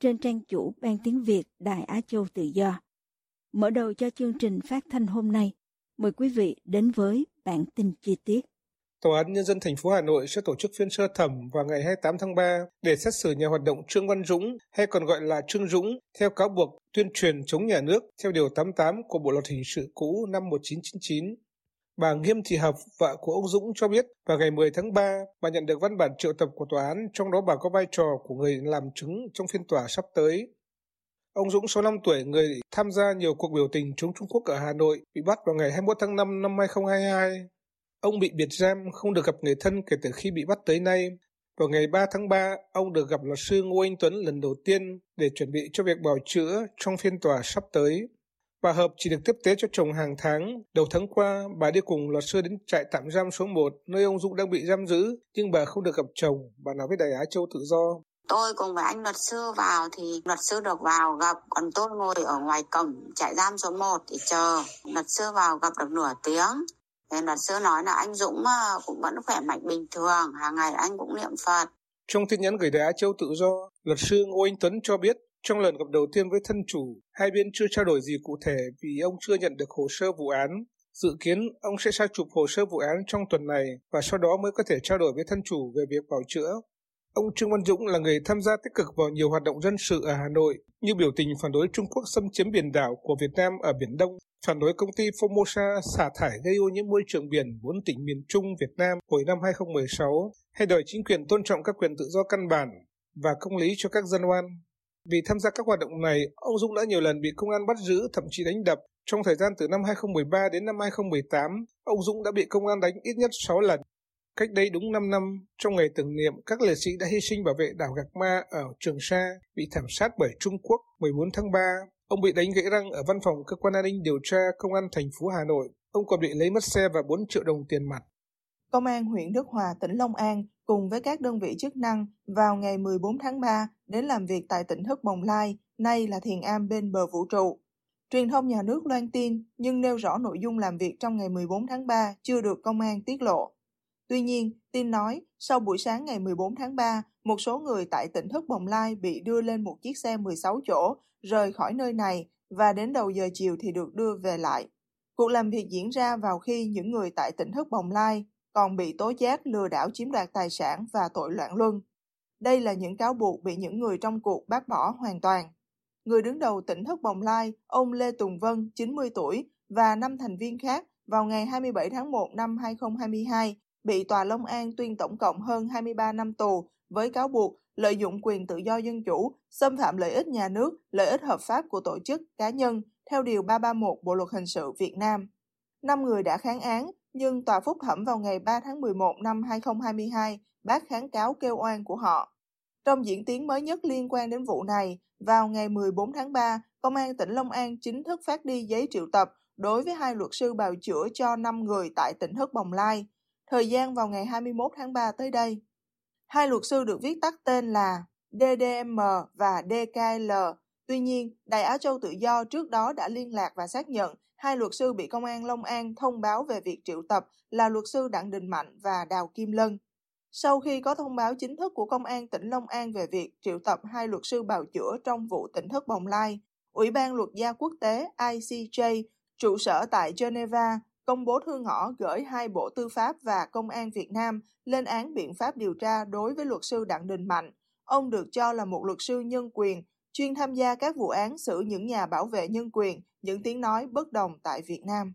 trên trang chủ Ban Tiếng Việt Đài Á Châu Tự Do. Mở đầu cho chương trình phát thanh hôm nay, mời quý vị đến với bản tin chi tiết. Tòa án Nhân dân thành phố Hà Nội sẽ tổ chức phiên sơ thẩm vào ngày 28 tháng 3 để xét xử nhà hoạt động Trương Văn Dũng hay còn gọi là Trương Dũng theo cáo buộc tuyên truyền chống nhà nước theo Điều 88 của Bộ Luật Hình sự cũ năm 1999. Bà Nghiêm Thị Hợp, vợ của ông Dũng cho biết vào ngày 10 tháng 3, bà nhận được văn bản triệu tập của tòa án, trong đó bà có vai trò của người làm chứng trong phiên tòa sắp tới. Ông Dũng 65 tuổi, người tham gia nhiều cuộc biểu tình chống Trung Quốc ở Hà Nội, bị bắt vào ngày 21 tháng 5 năm 2022. Ông bị biệt giam, không được gặp người thân kể từ khi bị bắt tới nay. Vào ngày 3 tháng 3, ông được gặp luật sư Ngô Anh Tuấn lần đầu tiên để chuẩn bị cho việc bào chữa trong phiên tòa sắp tới. Bà Hợp chỉ được tiếp tế cho chồng hàng tháng. Đầu tháng qua, bà đi cùng luật sư đến trại tạm giam số 1, nơi ông Dũng đang bị giam giữ, nhưng bà không được gặp chồng. Bà nói với Đài Á Châu Tự Do. Tôi cùng với anh luật sư vào thì luật sư được vào gặp, còn tôi ngồi ở ngoài cổng trại giam số 1 thì chờ. Luật sư vào gặp được nửa tiếng. Thì luật sư nói là anh Dũng cũng vẫn khỏe mạnh bình thường, hàng ngày anh cũng niệm Phật. Trong tin nhắn gửi Đài Á Châu Tự Do, luật sư Ngô Anh Tuấn cho biết trong lần gặp đầu tiên với thân chủ, hai bên chưa trao đổi gì cụ thể vì ông chưa nhận được hồ sơ vụ án. Dự kiến ông sẽ sao chụp hồ sơ vụ án trong tuần này và sau đó mới có thể trao đổi với thân chủ về việc bảo chữa. Ông Trương Văn Dũng là người tham gia tích cực vào nhiều hoạt động dân sự ở Hà Nội như biểu tình phản đối Trung Quốc xâm chiếm biển đảo của Việt Nam ở Biển Đông, phản đối công ty Formosa xả thải gây ô nhiễm môi trường biển bốn tỉnh miền Trung Việt Nam hồi năm 2016, hay đòi chính quyền tôn trọng các quyền tự do căn bản và công lý cho các dân oan. Vì tham gia các hoạt động này, ông Dũng đã nhiều lần bị công an bắt giữ, thậm chí đánh đập. Trong thời gian từ năm 2013 đến năm 2018, ông Dũng đã bị công an đánh ít nhất 6 lần. Cách đây đúng 5 năm, trong ngày tưởng niệm các liệt sĩ đã hy sinh bảo vệ đảo Gạc Ma ở Trường Sa bị thảm sát bởi Trung Quốc 14 tháng 3, ông bị đánh gãy răng ở văn phòng cơ quan an ninh điều tra công an thành phố Hà Nội. Ông còn bị lấy mất xe và 4 triệu đồng tiền mặt. Công an huyện Đức Hòa, tỉnh Long An cùng với các đơn vị chức năng vào ngày 14 tháng 3 đến làm việc tại tỉnh Hất Bồng Lai, nay là Thiền Am bên bờ vũ trụ. Truyền thông nhà nước loan tin nhưng nêu rõ nội dung làm việc trong ngày 14 tháng 3 chưa được công an tiết lộ. Tuy nhiên, tin nói sau buổi sáng ngày 14 tháng 3, một số người tại tỉnh Hất Bồng Lai bị đưa lên một chiếc xe 16 chỗ rời khỏi nơi này và đến đầu giờ chiều thì được đưa về lại. Cuộc làm việc diễn ra vào khi những người tại tỉnh Hất Bồng Lai còn bị tố giác lừa đảo chiếm đoạt tài sản và tội loạn luân. Đây là những cáo buộc bị những người trong cuộc bác bỏ hoàn toàn. Người đứng đầu tỉnh Thất Bồng Lai, ông Lê Tùng Vân, 90 tuổi, và năm thành viên khác vào ngày 27 tháng 1 năm 2022 bị Tòa Long An tuyên tổng cộng hơn 23 năm tù với cáo buộc lợi dụng quyền tự do dân chủ, xâm phạm lợi ích nhà nước, lợi ích hợp pháp của tổ chức, cá nhân theo Điều 331 Bộ Luật Hình sự Việt Nam. Năm người đã kháng án, nhưng tòa phúc thẩm vào ngày 3 tháng 11 năm 2022 bác kháng cáo kêu oan của họ. Trong diễn tiến mới nhất liên quan đến vụ này, vào ngày 14 tháng 3, Công an tỉnh Long An chính thức phát đi giấy triệu tập đối với hai luật sư bào chữa cho 5 người tại tỉnh Hất Bồng Lai, thời gian vào ngày 21 tháng 3 tới đây. Hai luật sư được viết tắt tên là DDM và DKL. Tuy nhiên, Đài Á Châu Tự Do trước đó đã liên lạc và xác nhận hai luật sư bị công an Long An thông báo về việc triệu tập là luật sư Đặng Đình Mạnh và Đào Kim Lân. Sau khi có thông báo chính thức của Công an tỉnh Long An về việc triệu tập hai luật sư bào chữa trong vụ tỉnh thất Bồng Lai, Ủy ban luật gia quốc tế ICJ trụ sở tại Geneva công bố thư ngõ gửi hai Bộ Tư pháp và Công an Việt Nam lên án biện pháp điều tra đối với luật sư Đặng Đình Mạnh. Ông được cho là một luật sư nhân quyền, chuyên tham gia các vụ án xử những nhà bảo vệ nhân quyền, những tiếng nói bất đồng tại Việt Nam.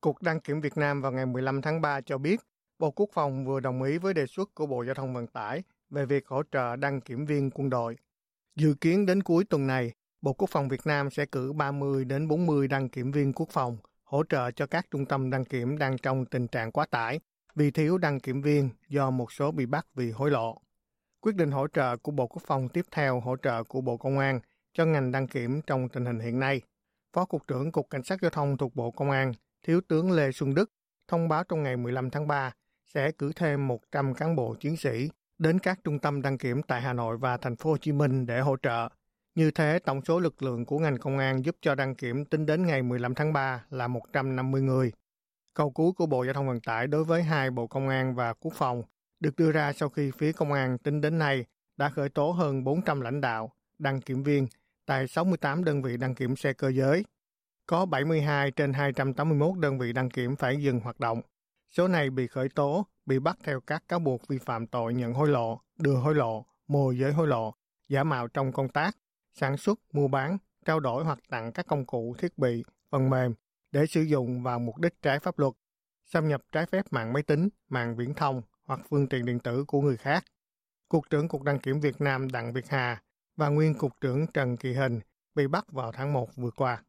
Cục đăng kiểm Việt Nam vào ngày 15 tháng 3 cho biết, Bộ Quốc phòng vừa đồng ý với đề xuất của Bộ Giao thông Vận tải về việc hỗ trợ đăng kiểm viên quân đội. Dự kiến đến cuối tuần này, Bộ Quốc phòng Việt Nam sẽ cử 30 đến 40 đăng kiểm viên quốc phòng hỗ trợ cho các trung tâm đăng kiểm đang trong tình trạng quá tải vì thiếu đăng kiểm viên do một số bị bắt vì hối lộ. Quyết định hỗ trợ của Bộ Quốc phòng tiếp theo hỗ trợ của Bộ Công an cho ngành đăng kiểm trong tình hình hiện nay. Phó Cục trưởng Cục Cảnh sát Giao thông thuộc Bộ Công an, Thiếu tướng Lê Xuân Đức, thông báo trong ngày 15 tháng 3 sẽ cử thêm 100 cán bộ chiến sĩ đến các trung tâm đăng kiểm tại Hà Nội và thành phố Hồ Chí Minh để hỗ trợ. Như thế, tổng số lực lượng của ngành công an giúp cho đăng kiểm tính đến ngày 15 tháng 3 là 150 người. Câu cuối của Bộ Giao thông Vận tải đối với hai Bộ Công an và Quốc phòng được đưa ra sau khi phía công an tính đến nay đã khởi tố hơn 400 lãnh đạo, đăng kiểm viên tại 68 đơn vị đăng kiểm xe cơ giới. Có 72 trên 281 đơn vị đăng kiểm phải dừng hoạt động. Số này bị khởi tố, bị bắt theo các cáo buộc vi phạm tội nhận hối lộ, đưa hối lộ, môi giới hối lộ, giả mạo trong công tác, sản xuất, mua bán, trao đổi hoặc tặng các công cụ, thiết bị, phần mềm để sử dụng vào mục đích trái pháp luật, xâm nhập trái phép mạng máy tính, mạng viễn thông hoặc phương tiện điện tử của người khác. Cục trưởng Cục Đăng kiểm Việt Nam Đặng Việt Hà và nguyên Cục trưởng Trần Kỳ Hình bị bắt vào tháng 1 vừa qua.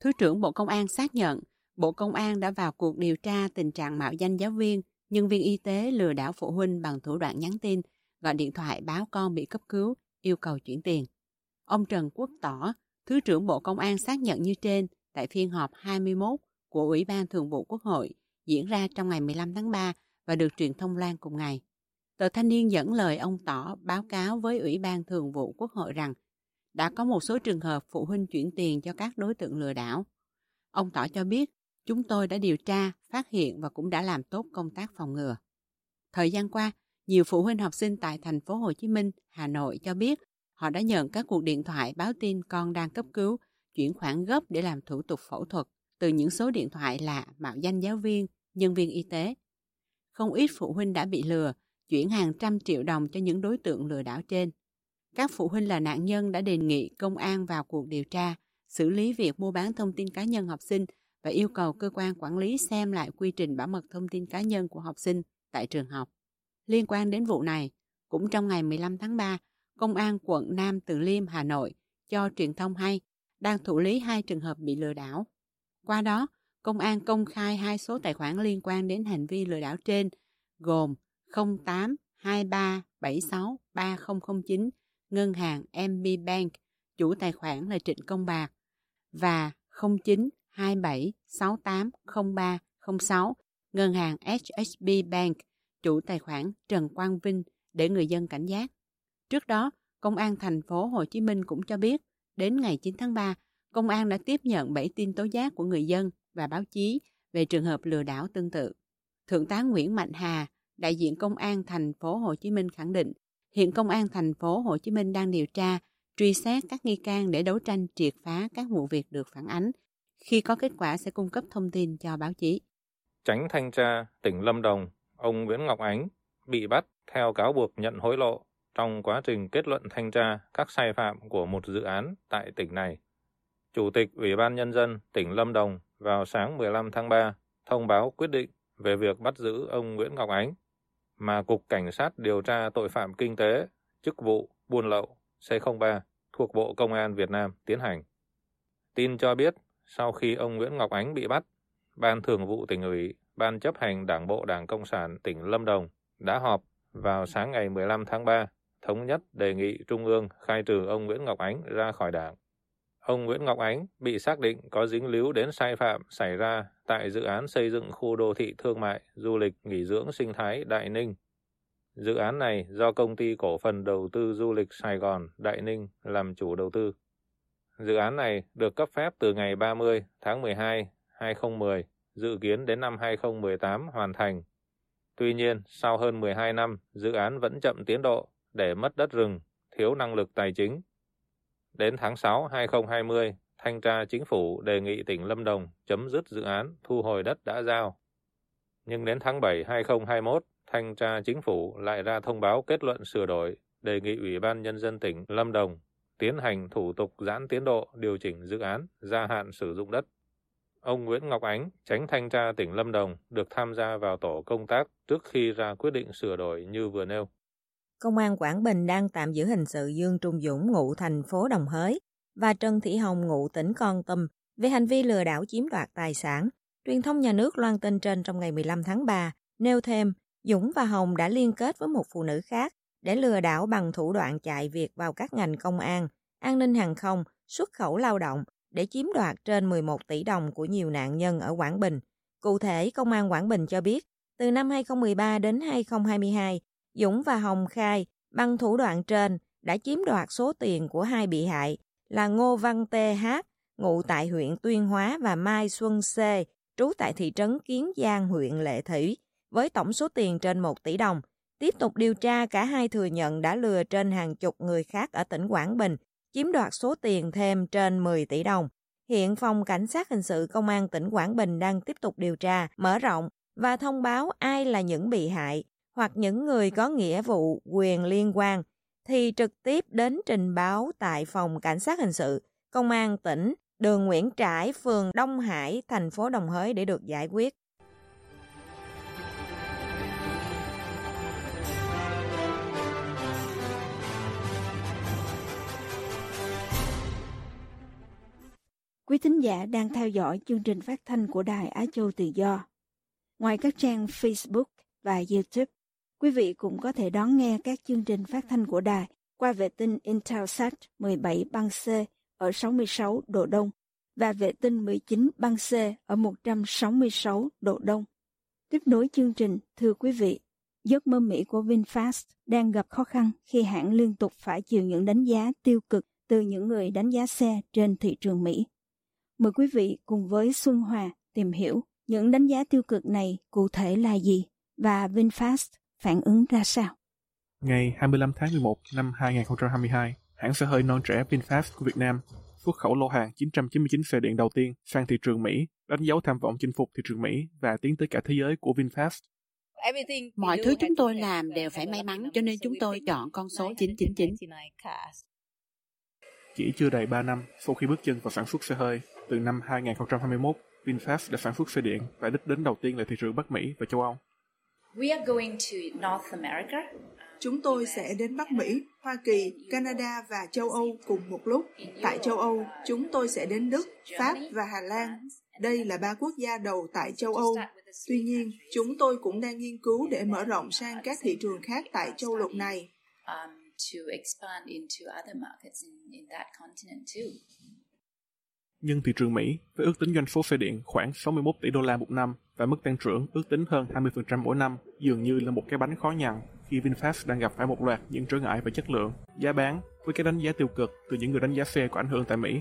Thứ trưởng Bộ Công an xác nhận Bộ Công an đã vào cuộc điều tra tình trạng mạo danh giáo viên, nhân viên y tế lừa đảo phụ huynh bằng thủ đoạn nhắn tin, gọi điện thoại báo con bị cấp cứu, yêu cầu chuyển tiền. Ông Trần Quốc Tỏ, Thứ trưởng Bộ Công an xác nhận như trên tại phiên họp 21 của Ủy ban Thường vụ Quốc hội diễn ra trong ngày 15 tháng 3 và được truyền thông lan cùng ngày. Tờ Thanh niên dẫn lời ông Tỏ báo cáo với Ủy ban Thường vụ Quốc hội rằng đã có một số trường hợp phụ huynh chuyển tiền cho các đối tượng lừa đảo. Ông Tỏ cho biết chúng tôi đã điều tra, phát hiện và cũng đã làm tốt công tác phòng ngừa. Thời gian qua, nhiều phụ huynh học sinh tại thành phố Hồ Chí Minh, Hà Nội cho biết họ đã nhận các cuộc điện thoại báo tin con đang cấp cứu, chuyển khoản gấp để làm thủ tục phẫu thuật từ những số điện thoại lạ mạo danh giáo viên, nhân viên y tế. Không ít phụ huynh đã bị lừa, chuyển hàng trăm triệu đồng cho những đối tượng lừa đảo trên. Các phụ huynh là nạn nhân đã đề nghị công an vào cuộc điều tra, xử lý việc mua bán thông tin cá nhân học sinh và yêu cầu cơ quan quản lý xem lại quy trình bảo mật thông tin cá nhân của học sinh tại trường học. Liên quan đến vụ này, cũng trong ngày 15 tháng 3, Công an quận Nam Từ Liêm, Hà Nội cho truyền thông hay đang thụ lý hai trường hợp bị lừa đảo. Qua đó, công an công khai hai số tài khoản liên quan đến hành vi lừa đảo trên gồm 08 23 76 3009 ngân hàng MB Bank, chủ tài khoản là Trịnh Công Bạc và 09 27 68 03 06 ngân hàng HSB Bank, chủ tài khoản Trần Quang Vinh để người dân cảnh giác. Trước đó, Công an thành phố Hồ Chí Minh cũng cho biết, đến ngày 9 tháng 3, công an đã tiếp nhận 7 tin tố giác của người dân và báo chí về trường hợp lừa đảo tương tự. Thượng tá Nguyễn Mạnh Hà, đại diện công an thành phố Hồ Chí Minh khẳng định, hiện công an thành phố Hồ Chí Minh đang điều tra, truy xét các nghi can để đấu tranh triệt phá các vụ việc được phản ánh. Khi có kết quả sẽ cung cấp thông tin cho báo chí. Tránh thanh tra tỉnh Lâm Đồng, ông Nguyễn Ngọc Ánh bị bắt theo cáo buộc nhận hối lộ trong quá trình kết luận thanh tra các sai phạm của một dự án tại tỉnh này. Chủ tịch Ủy ban Nhân dân tỉnh Lâm Đồng vào sáng 15 tháng 3 thông báo quyết định về việc bắt giữ ông Nguyễn Ngọc Ánh mà Cục Cảnh sát điều tra tội phạm kinh tế, chức vụ, buôn lậu C03 thuộc Bộ Công an Việt Nam tiến hành. Tin cho biết, sau khi ông Nguyễn Ngọc Ánh bị bắt, Ban Thường vụ tỉnh ủy, Ban chấp hành Đảng Bộ Đảng Cộng sản tỉnh Lâm Đồng đã họp vào sáng ngày 15 tháng 3 thống nhất đề nghị Trung ương khai trừ ông Nguyễn Ngọc Ánh ra khỏi đảng. Ông Nguyễn Ngọc Ánh bị xác định có dính líu đến sai phạm xảy ra tại dự án xây dựng khu đô thị thương mại, du lịch, nghỉ dưỡng sinh thái Đại Ninh. Dự án này do công ty cổ phần đầu tư du lịch Sài Gòn Đại Ninh làm chủ đầu tư. Dự án này được cấp phép từ ngày 30 tháng 12 2010, dự kiến đến năm 2018 hoàn thành. Tuy nhiên, sau hơn 12 năm, dự án vẫn chậm tiến độ để mất đất rừng, thiếu năng lực tài chính. Đến tháng 6 2020, thanh tra chính phủ đề nghị tỉnh Lâm Đồng chấm dứt dự án thu hồi đất đã giao. Nhưng đến tháng 7 2021, thanh tra chính phủ lại ra thông báo kết luận sửa đổi đề nghị Ủy ban Nhân dân tỉnh Lâm Đồng tiến hành thủ tục giãn tiến độ điều chỉnh dự án gia hạn sử dụng đất. Ông Nguyễn Ngọc Ánh, tránh thanh tra tỉnh Lâm Đồng, được tham gia vào tổ công tác trước khi ra quyết định sửa đổi như vừa nêu. Công an Quảng Bình đang tạm giữ hình sự Dương Trung Dũng ngụ thành phố Đồng Hới và Trần Thị Hồng ngụ tỉnh Con Tum về hành vi lừa đảo chiếm đoạt tài sản. Truyền thông nhà nước loan tin trên trong ngày 15 tháng 3, nêu thêm Dũng và Hồng đã liên kết với một phụ nữ khác để lừa đảo bằng thủ đoạn chạy việc vào các ngành công an, an ninh hàng không, xuất khẩu lao động để chiếm đoạt trên 11 tỷ đồng của nhiều nạn nhân ở Quảng Bình. Cụ thể, Công an Quảng Bình cho biết, từ năm 2013 đến 2022, Dũng và Hồng khai bằng thủ đoạn trên đã chiếm đoạt số tiền của hai bị hại là Ngô Văn TH, ngụ tại huyện Tuyên Hóa và Mai Xuân C, trú tại thị trấn Kiến Giang, huyện Lệ Thủy, với tổng số tiền trên 1 tỷ đồng. Tiếp tục điều tra, cả hai thừa nhận đã lừa trên hàng chục người khác ở tỉnh Quảng Bình, chiếm đoạt số tiền thêm trên 10 tỷ đồng. Hiện Phòng Cảnh sát Hình sự Công an tỉnh Quảng Bình đang tiếp tục điều tra, mở rộng và thông báo ai là những bị hại hoặc những người có nghĩa vụ quyền liên quan thì trực tiếp đến trình báo tại Phòng Cảnh sát Hình sự Công an tỉnh đường Nguyễn Trãi, phường Đông Hải, thành phố Đồng Hới để được giải quyết. Quý thính giả đang theo dõi chương trình phát thanh của Đài Á Châu Tự Do. Ngoài các trang Facebook và YouTube, quý vị cũng có thể đón nghe các chương trình phát thanh của đài qua vệ tinh Intelsat 17 băng C ở 66 độ Đông và vệ tinh 19 băng C ở 166 độ Đông. Tiếp nối chương trình, thưa quý vị, giấc mơ Mỹ của VinFast đang gặp khó khăn khi hãng liên tục phải chịu những đánh giá tiêu cực từ những người đánh giá xe trên thị trường Mỹ. Mời quý vị cùng với Xuân Hòa tìm hiểu những đánh giá tiêu cực này cụ thể là gì và VinFast phản ứng ra sao. Ngày 25 tháng 11 năm 2022, hãng xe hơi non trẻ VinFast của Việt Nam xuất khẩu lô hàng 999 xe điện đầu tiên sang thị trường Mỹ, đánh dấu tham vọng chinh phục thị trường Mỹ và tiến tới cả thế giới của VinFast. Mọi thứ chúng tôi làm đều phải may mắn, cho nên chúng tôi chọn con số 999. Chỉ chưa đầy 3 năm sau khi bước chân vào sản xuất xe hơi, từ năm 2021, VinFast đã sản xuất xe điện và đích đến đầu tiên là thị trường Bắc Mỹ và châu Âu. Chúng tôi sẽ đến Bắc Mỹ, Hoa Kỳ, Canada và châu Âu cùng một lúc. Tại châu Âu, chúng tôi sẽ đến Đức, Pháp và Hà Lan. Đây là ba quốc gia đầu tại châu Âu. Tuy nhiên, chúng tôi cũng đang nghiên cứu để mở rộng sang các thị trường khác tại châu lục này. Nhưng thị trường Mỹ với ước tính doanh số xe điện khoảng 61 tỷ đô la một năm và mức tăng trưởng ước tính hơn 20% mỗi năm dường như là một cái bánh khó nhằn khi VinFast đang gặp phải một loạt những trở ngại về chất lượng, giá bán với cái đánh giá tiêu cực từ những người đánh giá xe có ảnh hưởng tại Mỹ.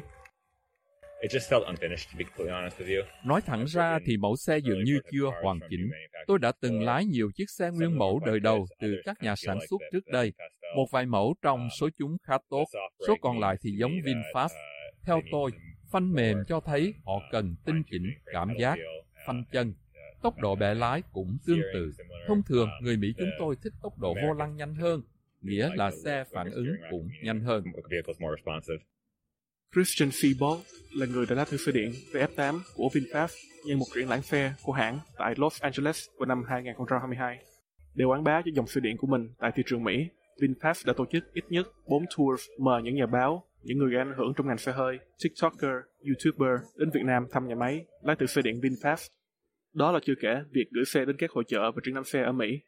Nói thẳng ra thì mẫu xe dường như chưa hoàn chỉnh. Tôi đã từng lái nhiều chiếc xe nguyên mẫu đời đầu từ các nhà sản xuất trước đây. Một vài mẫu trong số chúng khá tốt, số còn lại thì giống VinFast. Theo tôi, phanh mềm cho thấy họ cần tinh chỉnh cảm giác, phanh chân. Tốc độ bẻ lái cũng tương tự. Thông thường, người Mỹ chúng tôi thích tốc độ vô lăng nhanh hơn, nghĩa là xe phản ứng cũng nhanh hơn. Christian Seabold là người đã lái thử xe điện VF8 của VinFast nhân một triển lãm xe của hãng tại Los Angeles vào năm 2022. Để quảng bá cho dòng xe điện của mình tại thị trường Mỹ, VinFast đã tổ chức ít nhất 4 tours mời những nhà báo, những người gây ảnh hưởng trong ngành xe hơi, TikToker, YouTuber đến Việt Nam thăm nhà máy, lái thử xe điện VinFast. Đó là chưa kể việc gửi xe đến các hội chợ và triển lãm xe ở Mỹ.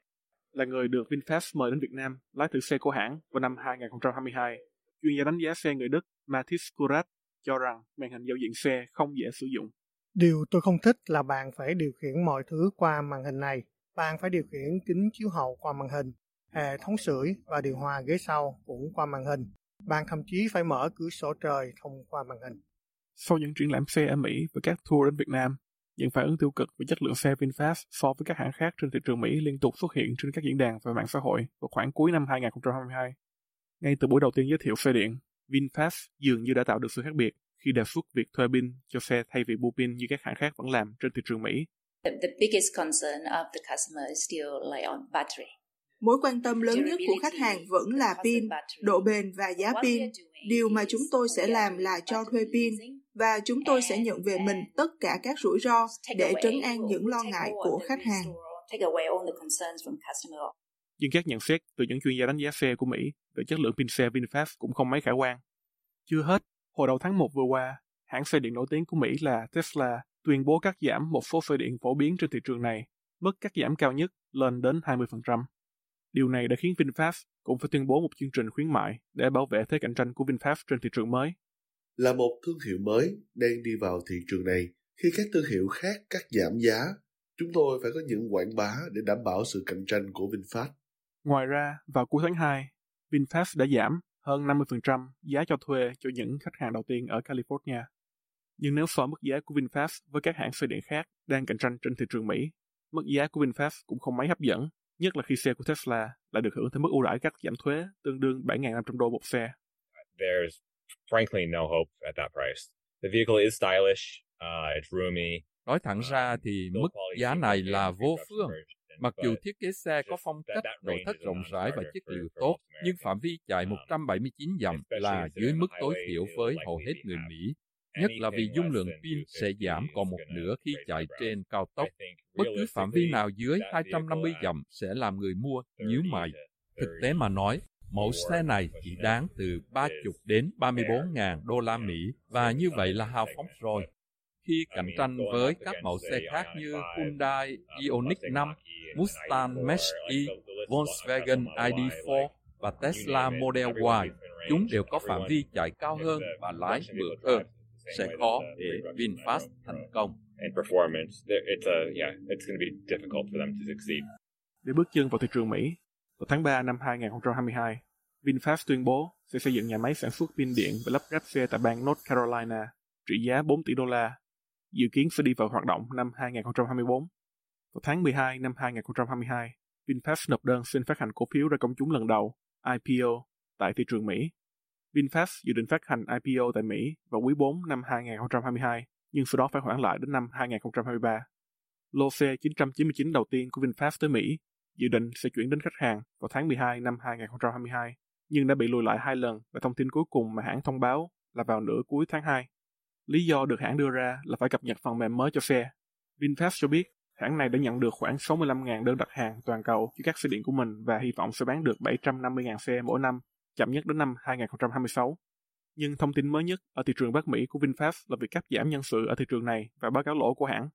Là người được VinFast mời đến Việt Nam lái thử xe của hãng vào năm 2022, chuyên gia đánh giá xe người Đức Mathis Kurat cho rằng màn hình giao diện xe không dễ sử dụng. Điều tôi không thích là bạn phải điều khiển mọi thứ qua màn hình này. Bạn phải điều khiển kính chiếu hậu qua màn hình, hệ thống sưởi và điều hòa ghế sau cũng qua màn hình. Bạn thậm chí phải mở cửa sổ trời thông qua màn hình. Sau những triển lãm xe ở Mỹ và các tour đến Việt Nam, những phản ứng tiêu cực về chất lượng xe VinFast so với các hãng khác trên thị trường Mỹ liên tục xuất hiện trên các diễn đàn và mạng xã hội vào khoảng cuối năm 2022. Ngay từ buổi đầu tiên giới thiệu xe điện, VinFast dường như đã tạo được sự khác biệt khi đề xuất việc thuê pin cho xe thay vì mua pin như các hãng khác vẫn làm trên thị trường Mỹ. The biggest concern of the customer is still like on battery. Mối quan tâm lớn nhất của khách hàng vẫn là pin, độ bền và giá pin. Điều mà chúng tôi sẽ làm là cho thuê pin và chúng tôi sẽ nhận về mình tất cả các rủi ro để trấn an những lo ngại của khách hàng. Nhưng các nhận xét từ những chuyên gia đánh giá xe của Mỹ về chất lượng pin xe VinFast cũng không mấy khả quan. Chưa hết, hồi đầu tháng 1 vừa qua, hãng xe điện nổi tiếng của Mỹ là Tesla tuyên bố cắt giảm một số xe điện phổ biến trên thị trường này, mức cắt giảm cao nhất lên đến 20%. Điều này đã khiến VinFast cũng phải tuyên bố một chương trình khuyến mại để bảo vệ thế cạnh tranh của VinFast trên thị trường mới. Là một thương hiệu mới đang đi vào thị trường này, khi các thương hiệu khác cắt giảm giá, chúng tôi phải có những quảng bá để đảm bảo sự cạnh tranh của VinFast. Ngoài ra, vào cuối tháng 2, VinFast đã giảm hơn 50% giá cho thuê cho những khách hàng đầu tiên ở California. Nhưng nếu so mức giá của VinFast với các hãng xe điện khác đang cạnh tranh trên thị trường Mỹ, mức giá của VinFast cũng không mấy hấp dẫn, nhất là khi xe của Tesla lại được hưởng thêm mức ưu đãi cắt giảm thuế tương đương 7.500 đô một xe. There's frankly no hope at that price. The vehicle is stylish, uh, it's roomy. Nói thẳng ra thì mức giá này là vô phương. Mặc dù thiết kế xe có phong cách nội thất rộng rãi và chất liệu tốt, nhưng phạm vi chạy 179 dặm là dưới mức tối thiểu với hầu hết người Mỹ, nhất là vì dung lượng pin sẽ giảm còn một nửa khi chạy trên cao tốc. Bất cứ phạm vi nào dưới 250 dặm sẽ làm người mua nhíu mày. Thực tế mà nói, mẫu xe này chỉ đáng từ 30 đến 34 ngàn đô la Mỹ và như vậy là hào phóng rồi. Khi cạnh tranh với các mẫu xe khác như Hyundai Ioniq 5, Mustang Mach-E, Volkswagen ID4 và Tesla Model Y, chúng đều có phạm vi chạy cao hơn và lái mượt hơn sẽ khó để VinFast thành công. Để bước chân vào thị trường Mỹ, vào tháng 3 năm 2022, VinFast tuyên bố sẽ xây dựng nhà máy sản xuất pin điện và lắp ráp xe tại bang North Carolina, trị giá 4 tỷ đô la, dự kiến sẽ đi vào hoạt động năm 2024. Vào tháng 12 năm 2022, VinFast nộp đơn xin phát hành cổ phiếu ra công chúng lần đầu, IPO, tại thị trường Mỹ VinFast dự định phát hành IPO tại Mỹ vào quý 4 năm 2022, nhưng sau đó phải hoãn lại đến năm 2023. Lô xe 999 đầu tiên của VinFast tới Mỹ dự định sẽ chuyển đến khách hàng vào tháng 12 năm 2022, nhưng đã bị lùi lại hai lần và thông tin cuối cùng mà hãng thông báo là vào nửa cuối tháng 2. Lý do được hãng đưa ra là phải cập nhật phần mềm mới cho xe. VinFast cho biết hãng này đã nhận được khoảng 65.000 đơn đặt hàng toàn cầu cho các xe điện của mình và hy vọng sẽ bán được 750.000 xe mỗi năm chậm nhất đến năm 2026. Nhưng thông tin mới nhất ở thị trường Bắc Mỹ của VinFast là việc cắt giảm nhân sự ở thị trường này và báo cáo lỗ của hãng.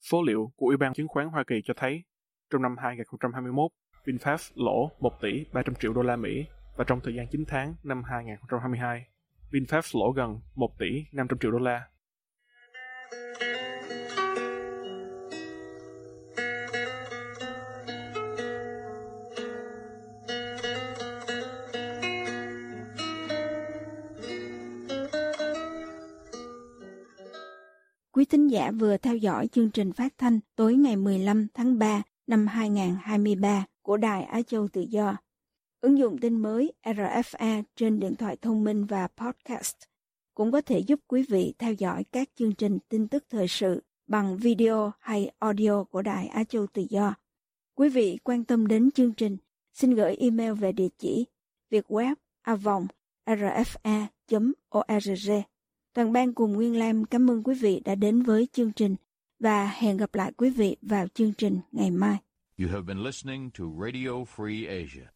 Số liệu của Ủy ban chứng khoán Hoa Kỳ cho thấy, trong năm 2021, VinFast lỗ 1 tỷ 300 triệu đô la Mỹ và trong thời gian 9 tháng năm 2022, VinFast lỗ gần 1 tỷ 500 triệu đô la. Quý thính giả vừa theo dõi chương trình phát thanh tối ngày 15 tháng 3 năm 2023 của Đài Á Châu Tự Do. Ứng dụng tin mới RFA trên điện thoại thông minh và podcast cũng có thể giúp quý vị theo dõi các chương trình tin tức thời sự bằng video hay audio của Đài Á Châu Tự Do. Quý vị quan tâm đến chương trình, xin gửi email về địa chỉ vietweb avong rfa.org. Toàn ban cùng Nguyên Lam cảm ơn quý vị đã đến với chương trình và hẹn gặp lại quý vị vào chương trình ngày mai. You have been listening to Radio Free Asia.